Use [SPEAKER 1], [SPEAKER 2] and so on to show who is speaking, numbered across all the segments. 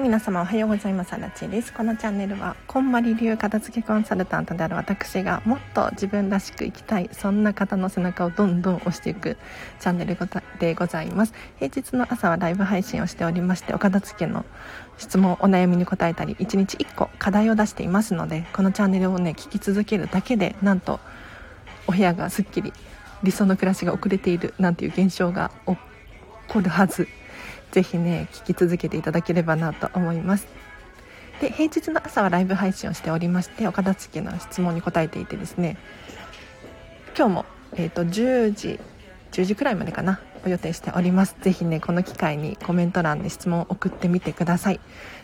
[SPEAKER 1] 皆様おはようございます。あらちです。このチャンネルは、こんまり流片付けコンサルタントである私がもっと自分らしく生きたい、そんな方の背中をどんどん押していくチャンネルでございます。平日の朝はライブ配信をしておりまして、お片付けの質問、お悩みに答えたり、1日1個課題を出していますので、このチャンネルをね、聞き続けるだけで、なんと、お部屋がすっきり、理想の暮らしが遅れているなんていう現象が起こるはずぜひね聞き続けていただければなと思います。で平日の朝はライブ配信をしておりましてお片付けの質問に答えていてですね今日も、えーと、10時10時くらいまでかなを予定しております。ぜひねこの機会にコメント欄で質問を送ってみてください。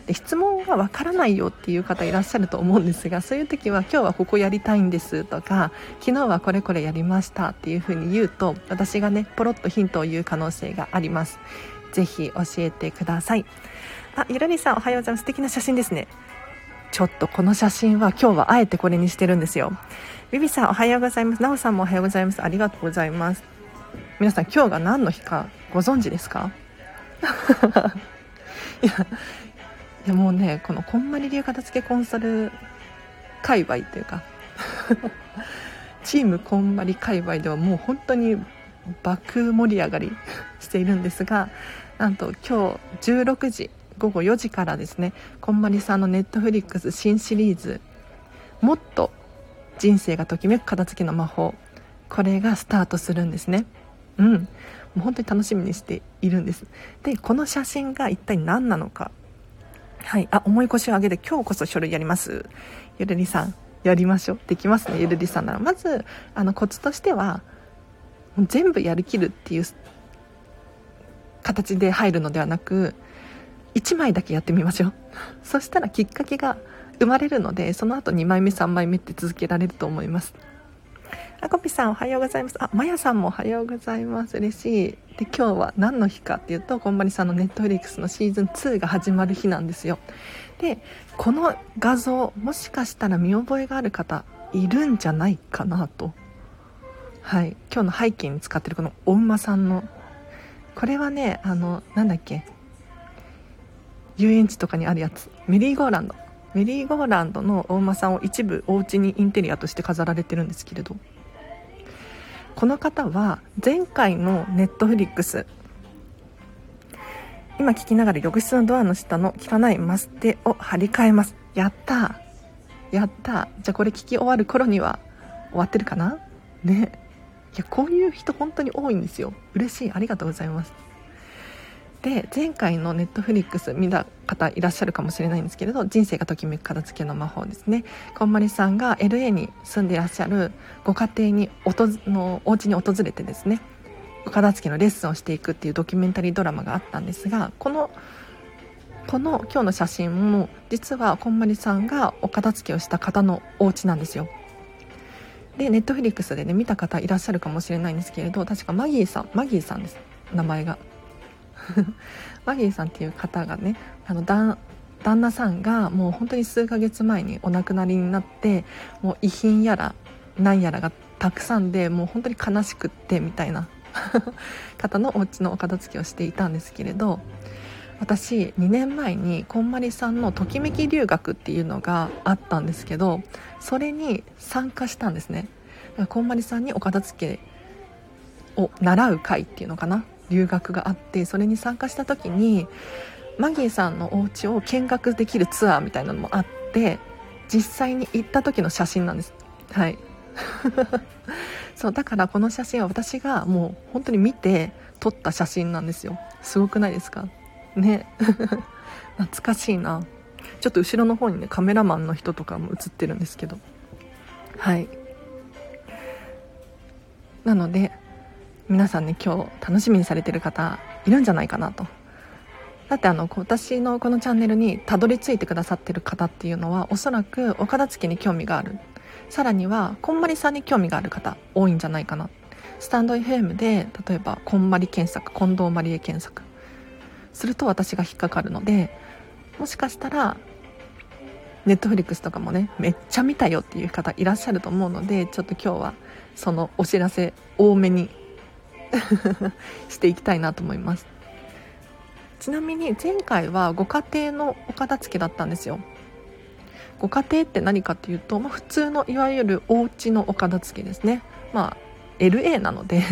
[SPEAKER 1] で質問がわからないよっていう方いらっしゃると思うんですがそういう時は今日はここやりたいんですとか昨日はこれこれやりましたっていう風に言うと私がねポロッとヒントを言う可能性があります。ぜひ教えてください。あゆらりさんおはようございます。素敵な写真ですね。ちょっとこの写真は今日はあえてこれにしてるんですよ。ビビさんおはようございます。なおさんもおはようございます。ありがとうございます。皆さん今日が何の日かご存知ですか？いやいやもうねこのこんまり流片付けコンサル界隈というか チームこんまり界隈ではもう本当に爆盛り上がりしているんですがなんと今日16時午後4時からですねこんまりさんのネットフリックス新シリーズ「もっと人生がときめく片付けの魔法」これがスタートするんですね。うん。もう本当に楽しみにしているんです。でこの写真が一体何なのか。はい。あ重い腰を上げて今日こそ書類やります。ゆるりさんやりましょう。できますねゆるりさんなら。まずあのコツとしては全部やりきるっていう形で入るのではなく1枚だけやってみましょう。そしたらきっかけが生まれるのでその後2枚目3枚目って続けられると思います。あこぴさんおはようございます。あまやさんもおはようございます。嬉しい。で今日は何の日かっていうとこんまりさんのネットフリックスのシーズン2が始まる日なんですよ。でこの画像もしかしたら見覚えがある方いるんじゃないかなと。はい。今日の背景に使ってるこのお馬さんのこれはねあのなんだっけ。遊園地とかにあるやつ。メリーゴーランド。メリーゴーランドのお馬さんを一部お家にインテリアとして飾られてるんですけれど。この方は前回のネットフリックス。今聞きながら浴室のドアの下の汚いマステを張り替えます。やったやったじゃあこれ聞き終わる頃には終わってるかな？ね。やこういう人本当に多いんですよ。嬉しい。ありがとうございます。で前回のネットフリックス見た方いらっしゃるかもしれないんですけれど人生がときめく片付けの魔法ですね。こんまりさんが LA に住んでいらっしゃるご家庭におとのお家に訪れてですね片付けのレッスンをしていくっていうドキュメンタリードラマがあったんですがこのこの今日の写真も実はこんまりさんがお片付けをした方のお家なんですよ。でネットフリックスでね見た方いらっしゃるかもしれないんですけれど確かマギーさんマギーさんです。名前が。マギーさんっていう方がねあの旦那さんがもう本当に数ヶ月前にお亡くなりになってもう遺品やら何やらがたくさんでもう本当に悲しくってみたいな。方のお家のお片付けをしていたんですけれど私2年前にこんまりさんのときめき留学っていうのがあったんですけどそれに参加したんですね。こんまりさんにお片付けを習う会っていうのかな？留学があってそれに参加した時にマギーさんのお家を見学できるツアーみたいなのもあって実際に行った時の写真なんです。はい。そうだからこの写真は私がもう本当に見て撮った写真なんですよ。すごくないですか？ね。懐かしいな。ちょっと後ろの方にねカメラマンの人とかも映ってるんですけど。はい。なので皆さんね今日楽しみにされてる方いるんじゃないかなと。だってあの私のこのチャンネルにたどり着いてくださってる方っていうのはおそらくお片付けに興味がある。さらにはこんまりさんに興味がある方多いんじゃないかな。スタンド FM で例えばこんまり検索近藤まりえ検索。すると私が引っかかるのでもしかしたらネットフリックスとかもねめっちゃ見たよっていう方いらっしゃると思うのでちょっと今日はそのお知らせ多めに していきたいなと思います。ちなみに前回はご家庭のお片付けだったんですよ。ご家庭って何かっていうと、まあ、普通のいわゆるお家のお片付けですね。まあ LA なので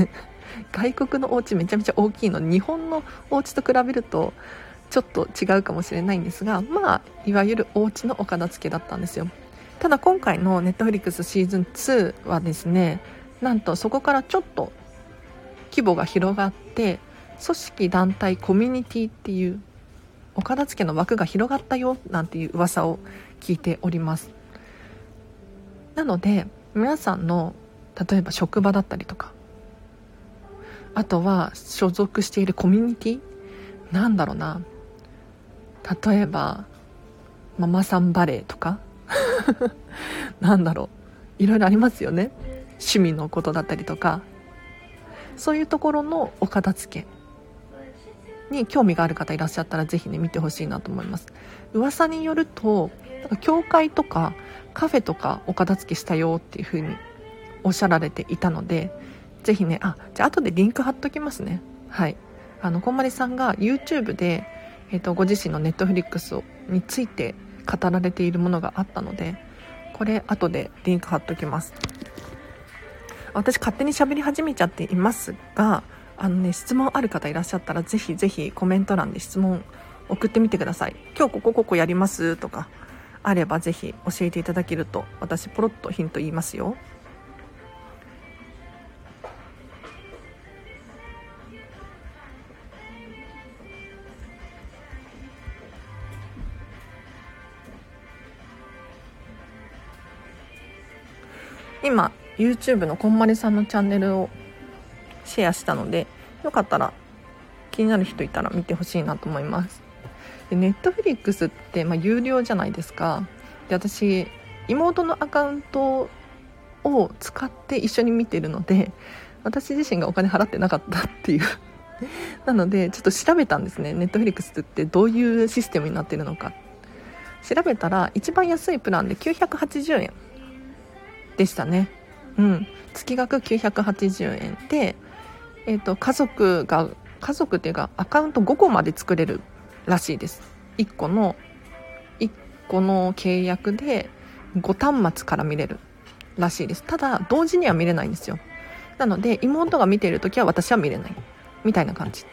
[SPEAKER 1] 外国のお家めちゃめちゃ大きいの。日本のお家と比べるとちょっと違うかもしれないんですがまあいわゆるお家のお片付けだったんですよ。ただ今回の Netflix シーズン2はですねなんとそこからちょっと規模が広がって組織団体コミュニティっていうお片付けの枠が広がったよなんていう噂を聞いております。なので皆さんの例えば職場だったりとかあとは所属しているコミュニティ？なんだろうな。例えばママさんバレーとか？なんだろう。いろいろありますよね。趣味のことだったりとか。そういうところのお片付けに興味がある方いらっしゃったらぜひね見てほしいなと思います。噂によるとなんか教会とかカフェとかお片付けしたよっていう風におっしゃられていたのでぜひねあじゃあ後でリンク貼っときますね。はい。あのこんまりさんが YouTube で、えーと、ご自身の Netflix について語られているものがあったのでこれ後でリンク貼っときます。私勝手に喋り始めちゃっていますがあのね質問ある方いらっしゃったらぜひぜひコメント欄で質問送ってみてください。今日ここここやりますとかあればぜひ教えていただけると私ポロッとヒント言いますよ。今 YouTube のこんまりさんのチャンネルをシェアしたのでよかったら気になる人いたら見てほしいなと思います。で Netflix って、まあ、有料じゃないですか。で私妹のアカウントを使って一緒に見てるので私自身がお金払ってなかったっていう。なのでちょっと調べたんですね。Netflix ってどういうシステムになってるのか。調べたら一番安いプランで980円。でしたね。うん。月額980円。で、えーと、家族が家族っていうかアカウント5個まで作れるらしいです。1個の1個の契約で5端末から見れるらしいです。ただ同時には見れないんですよ。なので妹が見ている時は私は見れない。みたいな感じ。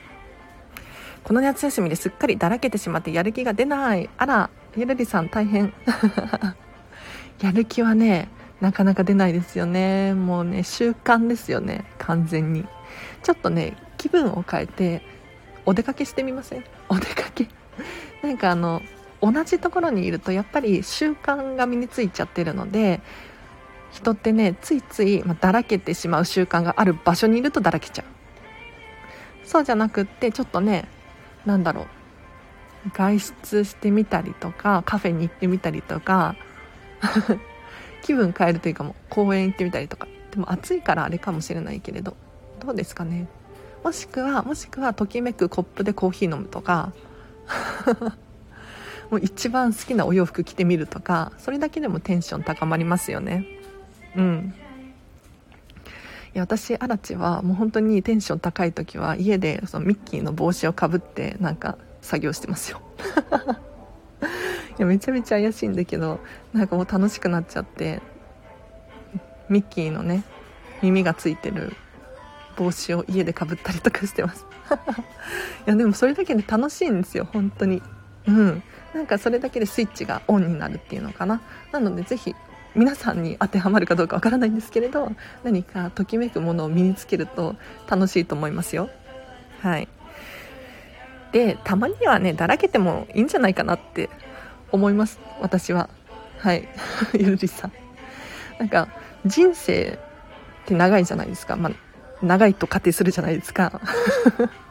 [SPEAKER 1] この夏休みですっかりだらけてしまってやる気が出ない。あらゆるりさん大変。やる気はねなかなか出ないですよね。もうね習慣ですよね。完全に。ちょっとね気分を変えてお出かけしてみません？お出かけ。なんかあの同じところにいるとやっぱり習慣が身についちゃってるので人ってねついつい、まだらけてしまう習慣がある場所にいるとだらけちゃう。そうじゃなくってちょっとね何だろう。外出してみたりとかカフェに行ってみたりとか 気分変えるというかも公園行ってみたりとか。でも暑いからあれかもしれないけれど。どうですかね。もしくはもしくはときめくコップでコーヒー飲むとか。もう一番好きなお洋服着てみるとか。それだけでもテンション高まりますよね。うん。いや私アラチはもう本当にテンション高い時は家でそのミッキーの帽子をかぶってなんか作業してますよ。やめちゃめちゃ怪しいんだけどなんかもう楽しくなっちゃってミッキーのね耳がついてる帽子を家でかぶったりとかしてます。いやでもそれだけで楽しいんですよ本当に。うん。なんかそれだけでスイッチがオンになるっていうのかな。なのでぜひ皆さんに当てはまるかどうかわからないんですけれど何かときめくものを身につけると楽しいと思いますよ。はい。でたまにはねだらけてもいいんじゃないかなって思います。私は。はい。ゆりさん。なんか人生って長いじゃないですか、まあ、長いと仮定するじゃないですか。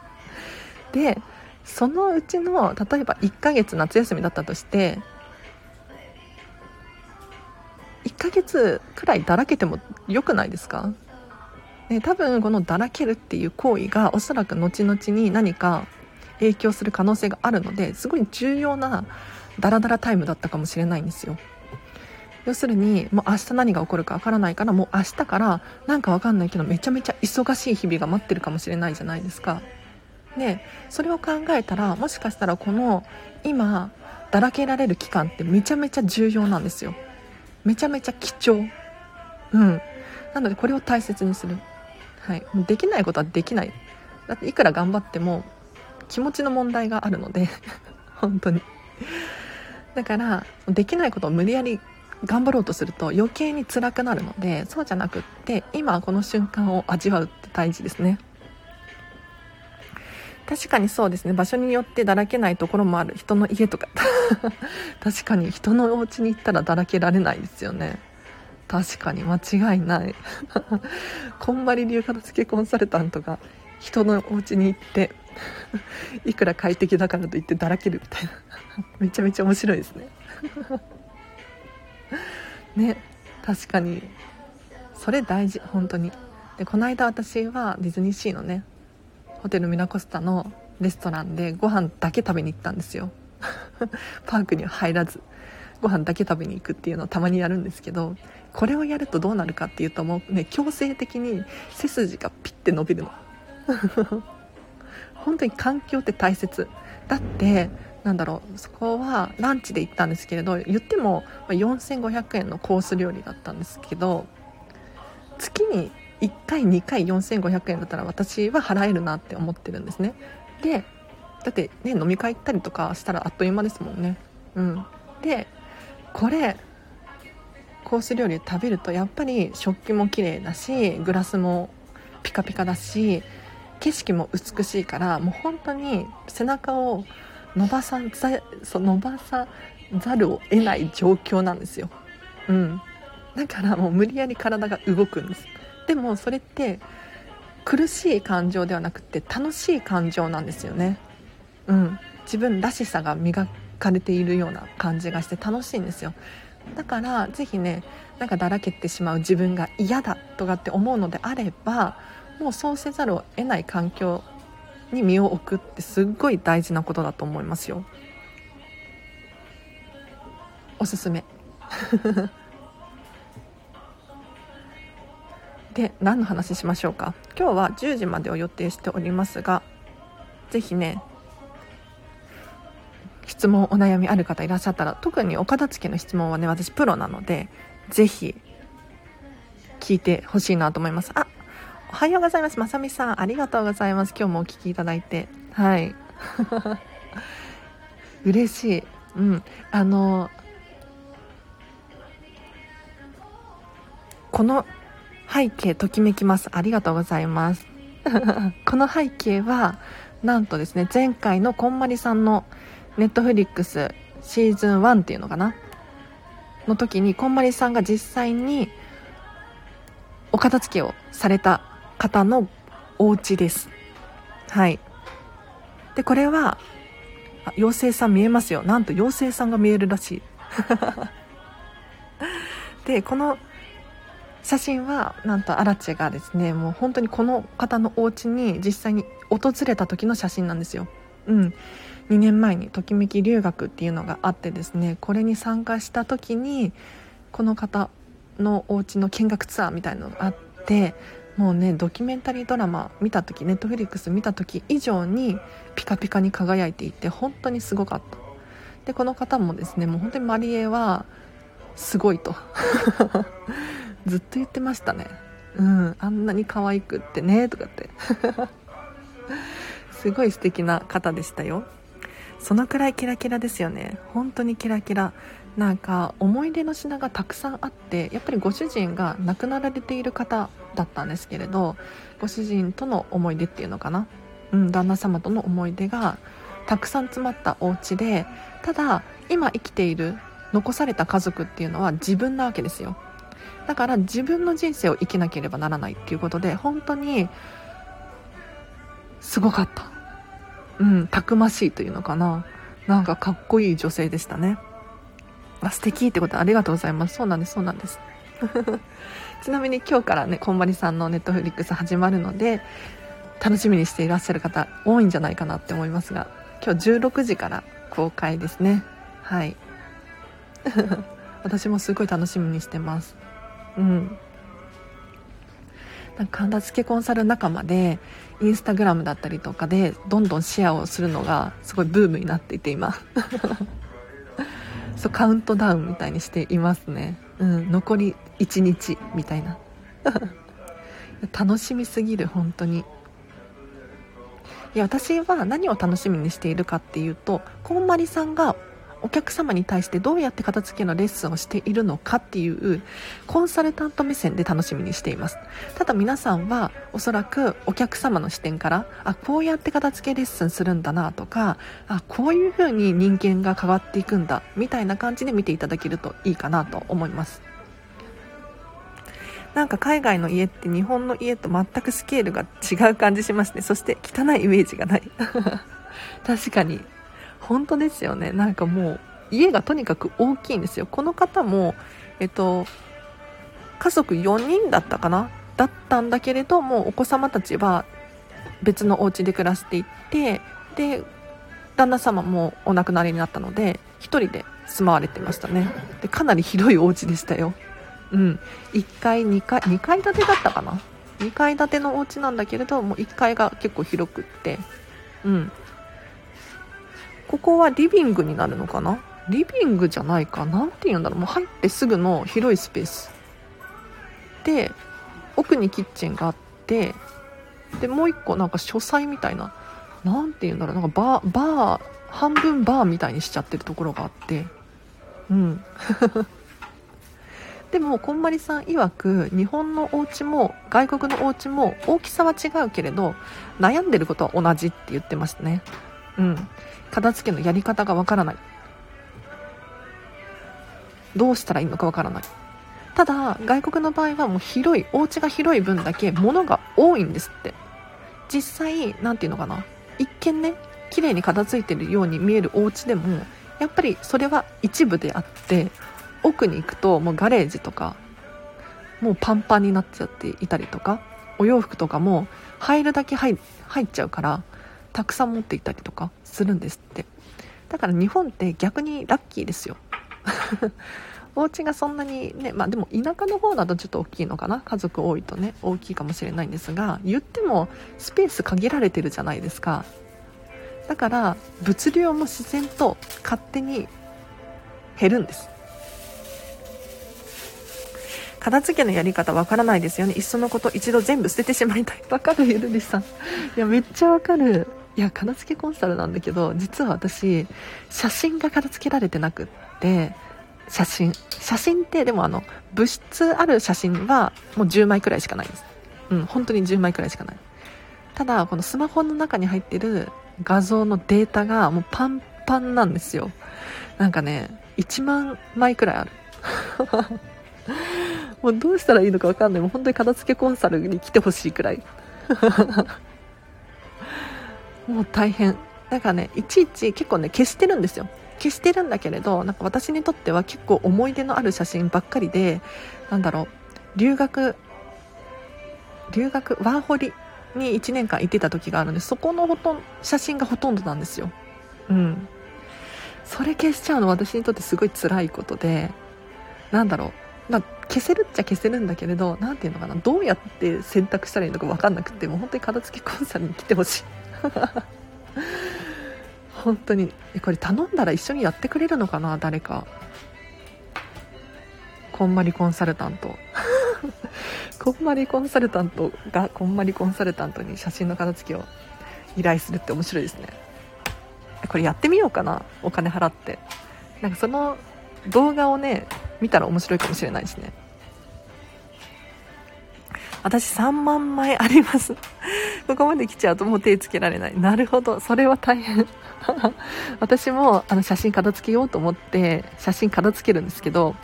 [SPEAKER 1] でそのうちの例えば1ヶ月夏休みだったとして1ヶ月くらいだらけても良くないですか？ね、多分このだらけるっていう行為がおそらく後々に何か影響する可能性があるのですごい重要なダラダラタイムだったかもしれないんですよ。要するにもう明日何が起こるかわからないからもう明日からなんかわかんないけどめちゃめちゃ忙しい日々が待ってるかもしれないじゃないですか。でそれを考えたらもしかしたらこの今だらけられる期間ってめちゃめちゃ重要なんですよ。めちゃめちゃ貴重。うん。なのでこれを大切にする。はい。できないことはできない。だっていくら頑張っても気持ちの問題があるので 本当に。だからできないことを無理やり頑張ろうとすると余計に辛くなるのでそうじゃなくって今この瞬間を味わうって大事ですね。確かにそうですね。場所によってだらけないところもある。人の家とか。確かに人のお家に行ったらだらけられないですよね。確かに間違いない。こんまり流片付けコンサルタントが人のお家に行って いくら快適だからといってだらけるみたいな。めちゃめちゃ面白いですね。ね確かに。それ大事本当に。でこの間私はディズニーシーのねホテルミラコスタのレストランでご飯だけ食べに行ったんですよ。パークには入らずご飯だけ食べに行くっていうのをたまにやるんですけどこれをやるとどうなるかっていうともうね強制的に背筋がピッて伸びるの。本当に環境って大切。だってなんだろうそこはランチで行ったんですけれど言っても4500円のコース料理だったんですけど月に1回2回4500円だったら私は払えるなって思ってるんですね。でだってね飲み会行ったりとかしたらあっという間ですもんね。うん。でこれコース料理食べるとやっぱり食器も綺麗だしグラスもピカピカだし景色も美しいからもう本当に背中を伸ばさざそう伸ばさざるを得ない状況なんですよ、うん、だからもう無理やり体が動くんです。でもそれって苦しい感情ではなくて楽しい感情なんですよね。うん。自分らしさが磨かれているような感じがして楽しいんですよ。だから是非ねなんかだらけてしまう自分が嫌だとかって思うのであればもうそうせざるを得ない環境に身を置くってすっごい大事なことだと思いますよ。おすすめ。で何の話しましょうか？今日は10時までを予定しておりますが是非ね質問お悩みある方いらっしゃったら特にお片付けの質問はね私プロなので是非聞いてほしいなと思います。あおはようございます。まさみさん、ありがとうございます。今日もお聞きいただいて。はい。嬉しい。うん。あの、この背景、ときめきます。ありがとうございます。この背景は、なんとですね、前回のこんまりさんのネットフリックスシーズン1っていうのかな？の時に、こんまりさんが実際にお片付けをされた方のお家です。はい。でこれは妖精さん見えますよ。なんと妖精さんが見えるらしい。でこの写真はなんとアラチェがですねもう本当にこの方のお家に実際に訪れた時の写真なんですよ。うん。2年前にときめき留学っていうのがあってですねこれに参加した時にこの方のお家の見学ツアーみたいなのがあってもうねドキュメンタリードラマ見た時ネットフリックス見た時以上にピカピカに輝いていて本当にすごかった。でこの方もですねもう本当にマリエはすごいと。ずっと言ってましたね。うんあんなに可愛くってねとかって。すごい素敵な方でしたよ。そのくらいキラキラですよね。本当にキラキラ。なんか思い出の品がたくさんあってやっぱりご主人が亡くなられている方だったんですけれどご主人との思い出っていうのかな、うん、旦那様との思い出がたくさん詰まったお家でただ今生きている残された家族っていうのは自分なわけですよ。だから自分の人生を生きなければならないっていうことで本当にすごかった。うんたくましいというのかな？なんかかっこいい女性でしたね。あ素敵ってことありがとうございます。そうなんですそうなんです。ちなみに今日からねこんまりさんのネットフリックス始まるので楽しみにしていらっしゃる方多いんじゃないかなって思いますが今日16時から公開ですね。はい。私もすごい楽しみにしてます。うん。なんか片付けコンサル仲間でインスタグラムだったりとかでどんどんシェアをするのがすごいブームになっていて今。そうカウントダウンみたいにしていますね、うん、残り1日みたいな。楽しみすぎる本当に。いや私は何を楽しみにしているかっていうとこんまりさんがお客様に対してどうやって片付けのレッスンをしているのかっていうコンサルタント目線で楽しみにしています。ただ皆さんはおそらくお客様の視点からあこうやって片付けレッスンするんだなとかあこういう風に人間が変わっていくんだみたいな感じで見ていただけるといいかなと思います。なんか海外の家って日本の家と全くスケールが違う感じしますね。そして汚いイメージがない。確かに。本当ですよね。なんかもう家がとにかく大きいんですよ。この方もえっと家族4人だったかな？だったんだけれどもお子様たちは別のお家で暮らしていってで旦那様もお亡くなりになったので1人で住まわれてましたね。でかなり広いお家でしたよ。うん。1階2階2階建てだったかな？2階建てのお家なんだけれども1階が結構広くって。うん。ここはリビングになるのかな？リビングじゃないか。なんて言うんだろう。もう入ってすぐの広いスペース。で奥にキッチンがあってでもう一個なんか書斎みたいな。何て言うんだろう。なんかバーバー半分バーみたいにしちゃってるところがあって。うん。でもこんまりさん曰く日本のお家も外国のお家も大きさは違うけれど悩んでることは同じって言ってましたね。うん。片付けのやり方がわからない。どうしたらいいのかわからない。ただ外国の場合はもう広いお家が広い分だけ物が多いんですって。実際何て言うのかな。一見ね綺麗に片付いてるように見えるお家でもやっぱりそれは一部であって奥に行くともうガレージとかもうパンパンになっちゃっていたりとかお洋服とかも入るだけ入っちゃうからたくさん持っていたりとかするんですって。だから日本って逆にラッキーですよ。お家がそんなにねまあでも田舎の方だとちょっと大きいのかな。家族多いとね大きいかもしれないんですが言ってもスペース限られてるじゃないですか。だから物量も自然と勝手に減るんです。片付けのやり方わからないですよね。いっそのこと一度全部捨ててしまいたい。わかるゆるりさん。いやめっちゃわかる。いや片付けコンサルなんだけど実は私写真が片付けられてなくって写真写真ってでもあの物質ある写真はもう10枚くらいしかないです。うん本当に10枚くらいしかない。ただこのスマホの中に入ってる画像のデータがもうパンパンなんですよ。なんかね1万枚くらいある。もうどうしたらいいのか分かんない。もう本当に片付けコンサルに来てほしいくらい。もう大変。なんかねいちいち結構ね消してるんですよ。消してるんだけれどなんか私にとっては結構思い出のある写真ばっかりでなんだろう留学留学ワーホリに1年間行ってた時があるんでそこのほとん写真がほとんどなんですよ。うん。それ消しちゃうの私にとってすごい辛いことでなんだろう。まあ、消せるっちゃ消せるんだけれど何ていうのかな。どうやって選択したらいいのか分かんなくてもう本当に片付けコンサルに来てほしい。本当にこれ頼んだら一緒にやってくれるのかな誰か。こんまりコンサルタント。こんまりコンサルタントがこんまりコンサルタントに写真の片付けを依頼するって面白いですね。これやってみようかなお金払って。なんかその動画をね見たら面白いかもしれないですね。私3万枚あります。ここまで来ちゃうともう手つけられない。なるほど。それは大変。私もあの写真片付けようと思って写真片付けるんですけど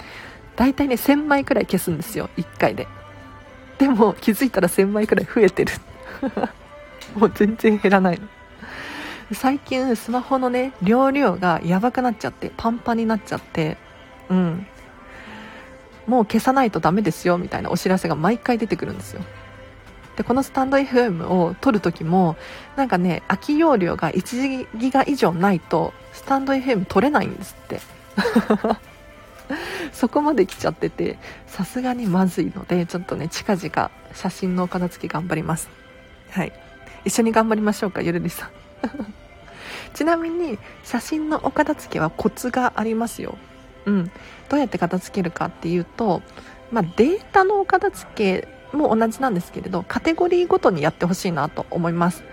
[SPEAKER 1] 大体ね1000枚くらい消すんですよ。1回で。でも気づいたら1000枚くらい増えてる。もう全然減らない。の最近スマホのね容量がやばくなっちゃってパンパンになっちゃって。うん。もう消さないとダメですよみたいなお知らせが毎回出てくるんですよ。でこのスタンド FM を撮るときもなんかね空き容量が1ギガ以上ないとスタンド FM 撮れないんですって。そこまで来ちゃっててさすがにまずいのでちょっとね近々写真のお片付け頑張ります。はい。一緒に頑張りましょうかゆるりさん。ちなみに写真のお片付けはコツがありますよ。うん。どうやって片付けるかっていうとまあ、データのお片付けも同じなんですけれどカテゴリーごとにやってほしいなと思います。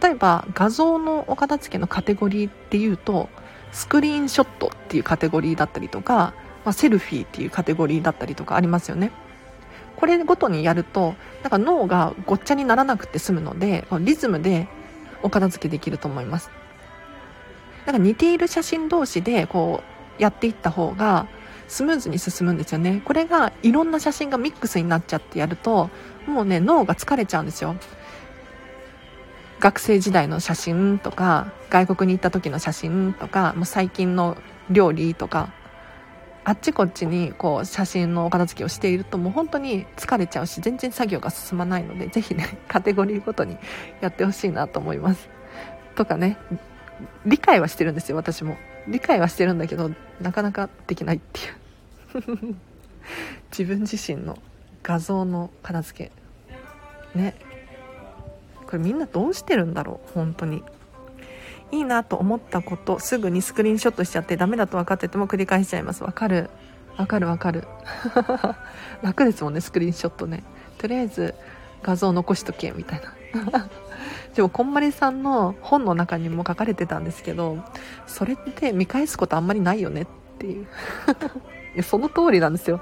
[SPEAKER 1] 例えば画像のお片付けのカテゴリーっていうとスクリーンショットっていうカテゴリーだったりとか、まあ、セルフィーっていうカテゴリーだったりとかありますよね。これごとにやるとなんか脳がごっちゃにならなくて済むのでリズムでお片付けできると思います。なんか似ている写真同士でこうやっていった方がスムーズに進むんですよね。これがいろんな写真がミックスになっちゃってやるともうね脳が疲れちゃうんですよ。学生時代の写真とか外国に行った時の写真とかもう最近の料理とかあっちこっちにこう写真のお片付けをしているともう本当に疲れちゃうし全然作業が進まないのでぜひね カテゴリーごとにやってほしいなと思います。とかね理解はしてるんですよ私も。理解はしてるんだけどなかなかできないっていう。自分自身の画像の片付け。ね。これみんなどうしてるんだろう？本当に。いいなと思ったことすぐにスクリーンショットしちゃってダメだと分かってても繰り返しちゃいます。わかる？わかるわかる。楽ですもんねスクリーンショットね。とりあえず画像残しとけみたいな。でもこんまりさんの本の中にも書かれてたんですけどそれって見返すことあんまりないよねっていう。やその通りなんですよ。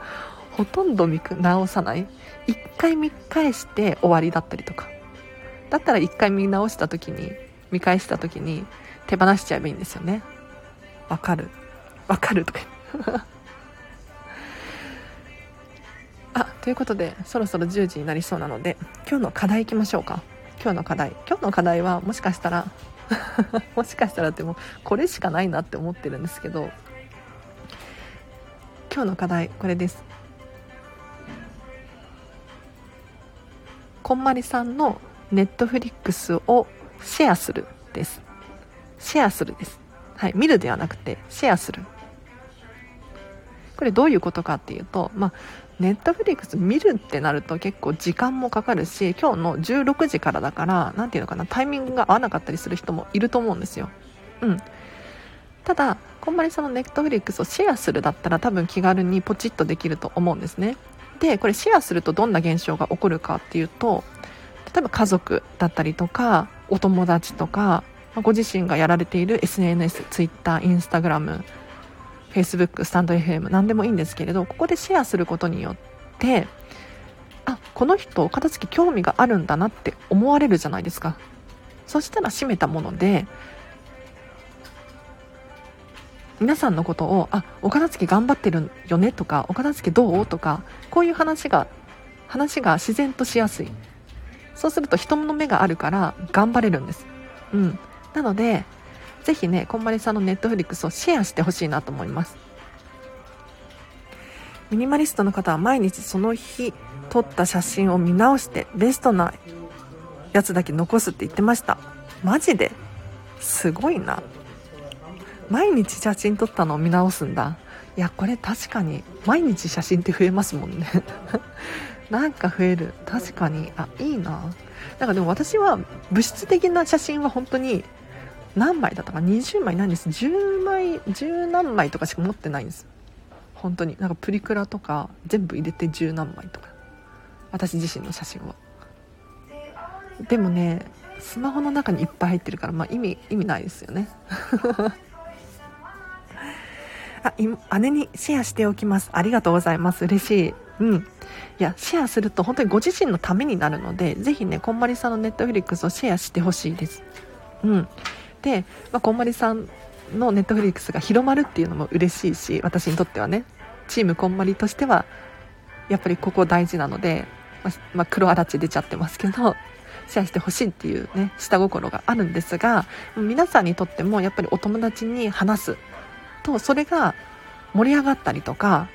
[SPEAKER 1] ほとんど見直さない。一回見返して終わりだったりとか。だったら一回見直した時に見返した時に手放しちゃえばいいんですよね。わかる。わかるとか あということでそろそろ10時になりそうなので今日の課題いきましょうか。今日の課題。今日の課題はもしかしたら もしかしたらってもこれしかないなって思ってるんですけど今日の課題これです。こんまりさんのネットフリックスをシェアするです。シェアするです。はい見るではなくてシェアする。これどういうことかっていうとまあネットフリックス見るってなると結構時間もかかるし今日の16時からだから何ていうのかなタイミングが合わなかったりする人もいると思うんですよ。うん。ただこんまりさんのネットフリックスをシェアするだったら多分気軽にポチッとできると思うんですね。でこれシェアするとどんな現象が起こるかっていうと例えば家族だったりとかお友達とかご自身がやられている SNS、Twitter、Instagram、Facebook、スタンド FM 何でもいいんですけれどここでシェアすることによってあこの人片付け興味があるんだなって思われるじゃないですか。そしたら閉めたもので皆さんのことを、あ、お片付け頑張ってるよねとか、お片付けどうとか、こういう話が、話が自然としやすい。そうすると人の目があるから頑張れるんです。うん。なので、ぜひね、こんまりさんのネットフリックスをシェアしてほしいなと思います。ミニマリストの方は毎日その日撮った写真を見直してベストなやつだけ残すって言ってました。マジで？すごいな。毎日写真撮ったのを見直すんだ。いやこれ確かに毎日写真って増えますもんね。なんか増える。確かに。あいいな。なんかでも私は物質的な写真は本当に何枚だったか20枚なんです。10枚10何枚とかしか持ってないんです。本当に。なんかプリクラとか全部入れて10何枚とか。私自身の写真は。でもねスマホの中にいっぱい入ってるから、まあ、意味意味ないですよね。あ姉にシェアしておきます。ありがとうございます。嬉しい。うん。いやシェアすると本当にご自身のためになるのでぜひねこんまりさんのネットフリックスをシェアしてほしいです。うん。で、まあ、こんまりさんのネットフリックスが広まるっていうのも嬉しいし私にとってはねチームこんまりとしてはやっぱりここ大事なので、まあ、まあ、黒あらち出ちゃってますけどシェアしてほしいっていうね下心があるんですが皆さんにとってもやっぱりお友達に話すとそれが盛り上がったりとか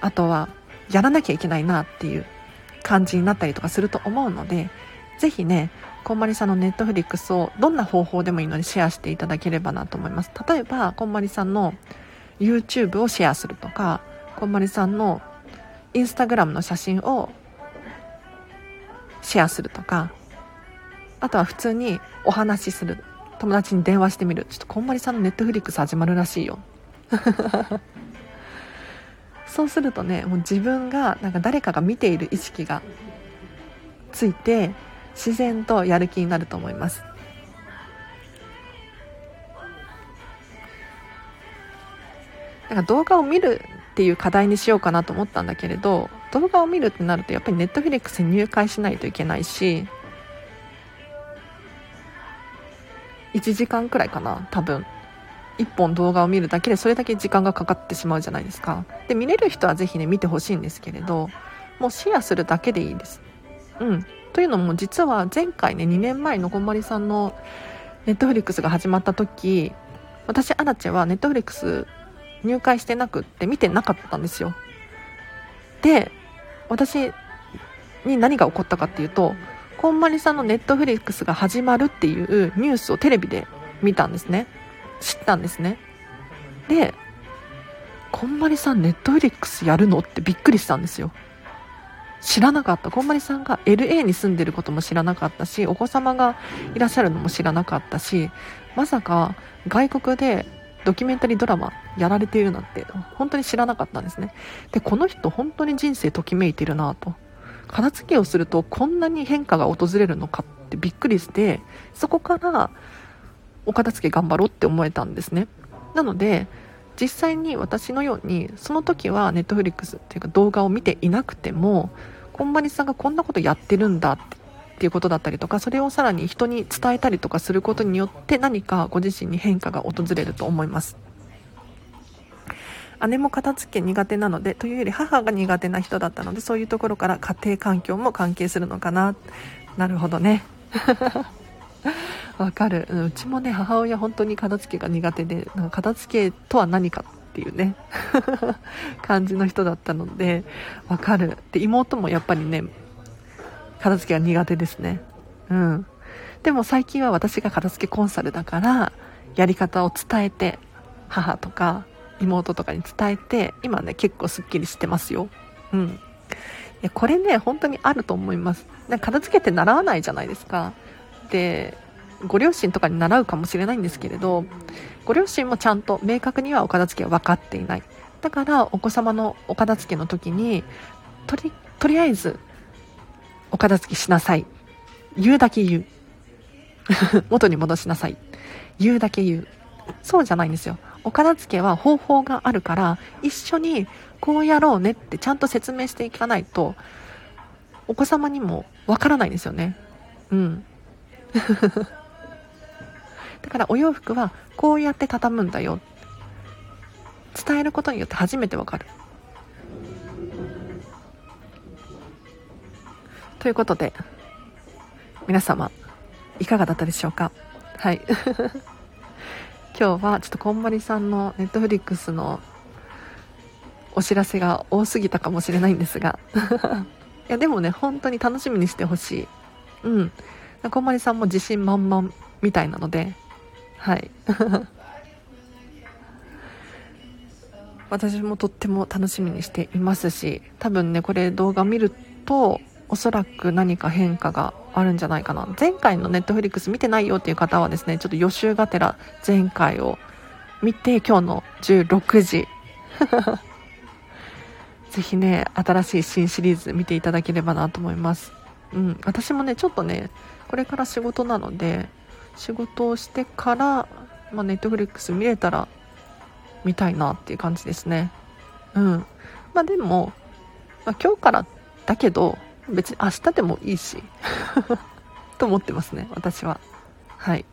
[SPEAKER 1] あとはやらなきゃいけないなっていう感じになったりとかすると思うのでぜひねこんまりさんのネットフリックスをどんな方法でもいいのでシェアしていただければなと思います。例えばこんまりさんの YouTube をシェアするとかこんまりさんのインスタグラムの写真をシェアするとかあとは普通にお話しする。友達に電話してみる。ちょっとこんまりさんのネットフリックス始まるらしいよ。そうするとねもう自分がなんか誰かが見ている意識がついて自然とやる気になると思います。なんか動画を見るっていう課題にしようかなと思ったんだけれど動画を見るってなるとやっぱりネットフリックスに入会しないといけないし1時間くらいかな多分。1本動画を見るだけでそれだけ時間がかかってしまうじゃないですか。で見れる人はぜひね見てほしいんですけれどもうシェアするだけでいいです。うん。というのも実は前回ね2年前のこんまりさんのネットフリックスが始まった時私アラチェはネットフリックス入会してなくって見てなかったんですよ。で私に何が起こったかっていうとこんまりさんのネットフリックスが始まるっていうニュースをテレビで見たんですね。知ったんですね。でこんまりさんネットフリックスやるのってびっくりしたんですよ。知らなかった。こんまりさんが LA に住んでることも知らなかったしお子様がいらっしゃるのも知らなかったしまさか外国でドキュメンタリードラマやられているなんて本当に知らなかったんですね。でこの人本当に人生ときめいてるなと。片付けをするとこんなに変化が訪れるのかってびっくりしてそこからお片付け頑張ろうって思えたんですね。なので実際に私のようにその時はネットフリックスっていうか動画を見ていなくてもこんばりさんがこんなことやってるんだっていうことだったりとかそれをさらに人に伝えたりとかすることによって何かご自身に変化が訪れると思います。姉も片付け苦手なのでというより母が苦手な人だったのでそういうところから家庭環境も関係するのかな。なるほどね。わかる。うちもね母親本当に片付けが苦手で片付けとは何かっていうね。感じの人だったのでわかる。で妹もやっぱりね片付けが苦手ですね。うん。でも最近は私が片付けコンサルだからやり方を伝えて母とか妹とかに伝えて今ね結構すっきりしてますよ。うん。いやこれね本当にあると思います。片付けて習わないじゃないですか。でご両親とかに習うかもしれないんですけれどご両親もちゃんと明確にはお片付けは分かっていない。だからお子様のお片付けの時にとりとりあえずお片付けしなさい。言うだけ言う。元に戻しなさい。言うだけ言う。そうじゃないんですよ。お片付けは方法があるから一緒にこうやろうねってちゃんと説明していかないとお子様にもわからないんですよね。うん。だからお洋服はこうやって畳むんだよ。伝えることによって初めてわかる。ということで皆様いかがだったでしょうか？はい。今日はちょっとこんまりさんのネットフリックスのお知らせが多すぎたかもしれないんですが。いやでもね本当に楽しみにしてほしい。うん。こんまりさんも自信満々みたいなので。はい。私もとっても楽しみにしていますし多分ねこれ動画見るとおそらく何か変化があるんじゃないかな前回のネットフリックス見てないよっていう方はですねちょっと予習がてら前回を見て今日の16時 ぜひね新しい新シリーズ見ていただければなと思いますうん私もねちょっとねこれから仕事なので仕事をしてから、まあ、ネットフリックス見れたら見たいなっていう感じですね。うん。まあでも、まあ、今日からだけど、別に明日でもいいし と思ってますね、私は。はい。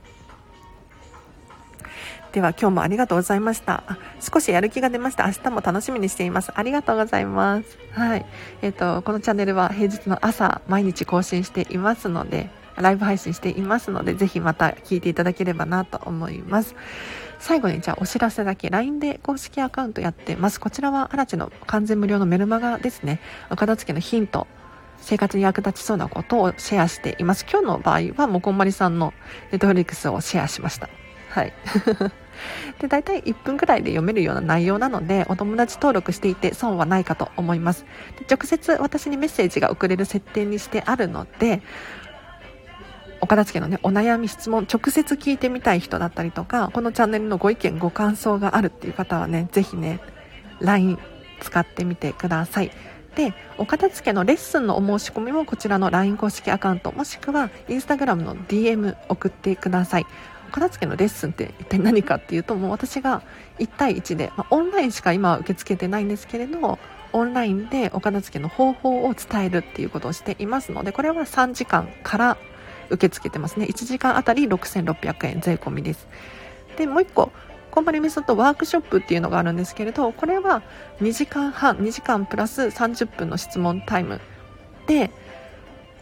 [SPEAKER 1] では今日もありがとうございました。少しやる気が出ました。明日も楽しみにしています。ありがとうございます。はい。えっ、ー、と、このチャンネルは平日の朝、毎日更新していますので、ライブ配信していますので、ぜひまた聞いていただければなと思います。最後にじゃあお知らせだけ LINE で公式アカウントやってます。こちらはアラチの完全無料のメルマガですね。お片付けのヒント、生活に役立ちそうなことをシェアしています。今日の場合はもこんまりさんのネットフリックスをシェアしました。はい。で大体1分くらいで読めるような内容なのでお友達登録していて損はないかと思いますで直接私にメッセージが送れる設定にしてあるのでお片付けのね、お悩み質問、直接聞いてみたい人だったりとか、このチャンネルのご意見、ご感想があるっていう方はね、ぜひね、LINE 使ってみてください。で、お片付けのレッスンのお申し込みもこちらの LINE 公式アカウント、もしくは Instagram の DM 送ってください。お片付けのレッスンって一体何かっていうと、もう私が1対1で、まあ、オンラインしか今は受け付けてないんですけれど、オンラインでお片付けの方法を伝えるっていうことをしていますので、これは3時間から受け付けてますね。1時間あたり6600円税込みです。で、もう1個、コンパニメソッドワークショップっていうのがあるんですけれど、これは2時間半、2時間プラス30分の質問タイムで、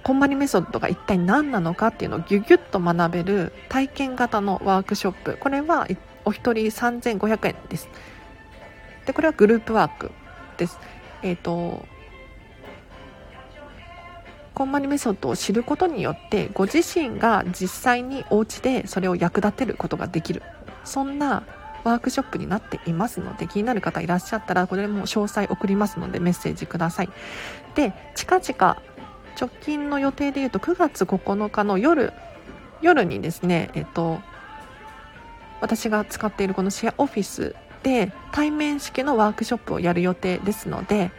[SPEAKER 1] コンパニメソッドが一体何なのかっていうのをギュギュッと学べる体験型のワークショップ。これはお一人3500円です。で、これはグループワークです。えっ、ー、と、コンマニメソッドを知ることによってご自身が実際にお家でそれを役立てることができるそんなワークショップになっていますので気になる方いらっしゃったらこれも詳細送りますのでメッセージくださいで近々直近の予定でいうと9月9日の夜夜にですねえっと私が使っているこのシェアオフィスで対面式のワークショップをやる予定ですので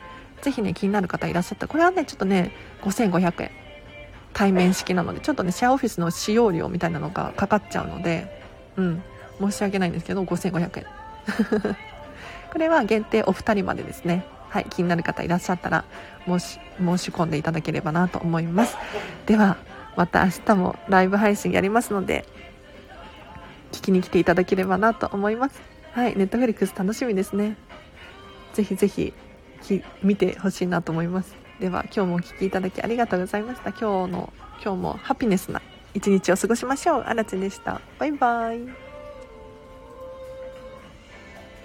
[SPEAKER 1] ぜひね、気になる方いらっしゃったら、これはね、ちょっとね、5500円。対面式なので、ちょっとね、シェアオフィスの使用料みたいなのがかかっちゃうので、うん、申し訳ないんですけど、5500円。これは限定お二人までですね。はい、気になる方いらっしゃったら、申し、申し込んでいただければなと思います。では、また明日もライブ配信やりますので、聞きに来ていただければなと思います。はい、ネットフリックス楽しみですね。ぜひぜひ見てほしいなと思いますでは今日もお聴きいただきありがとうございました今日の今日もハピネスな一日を過ごしましょうあらちでしたバイバイ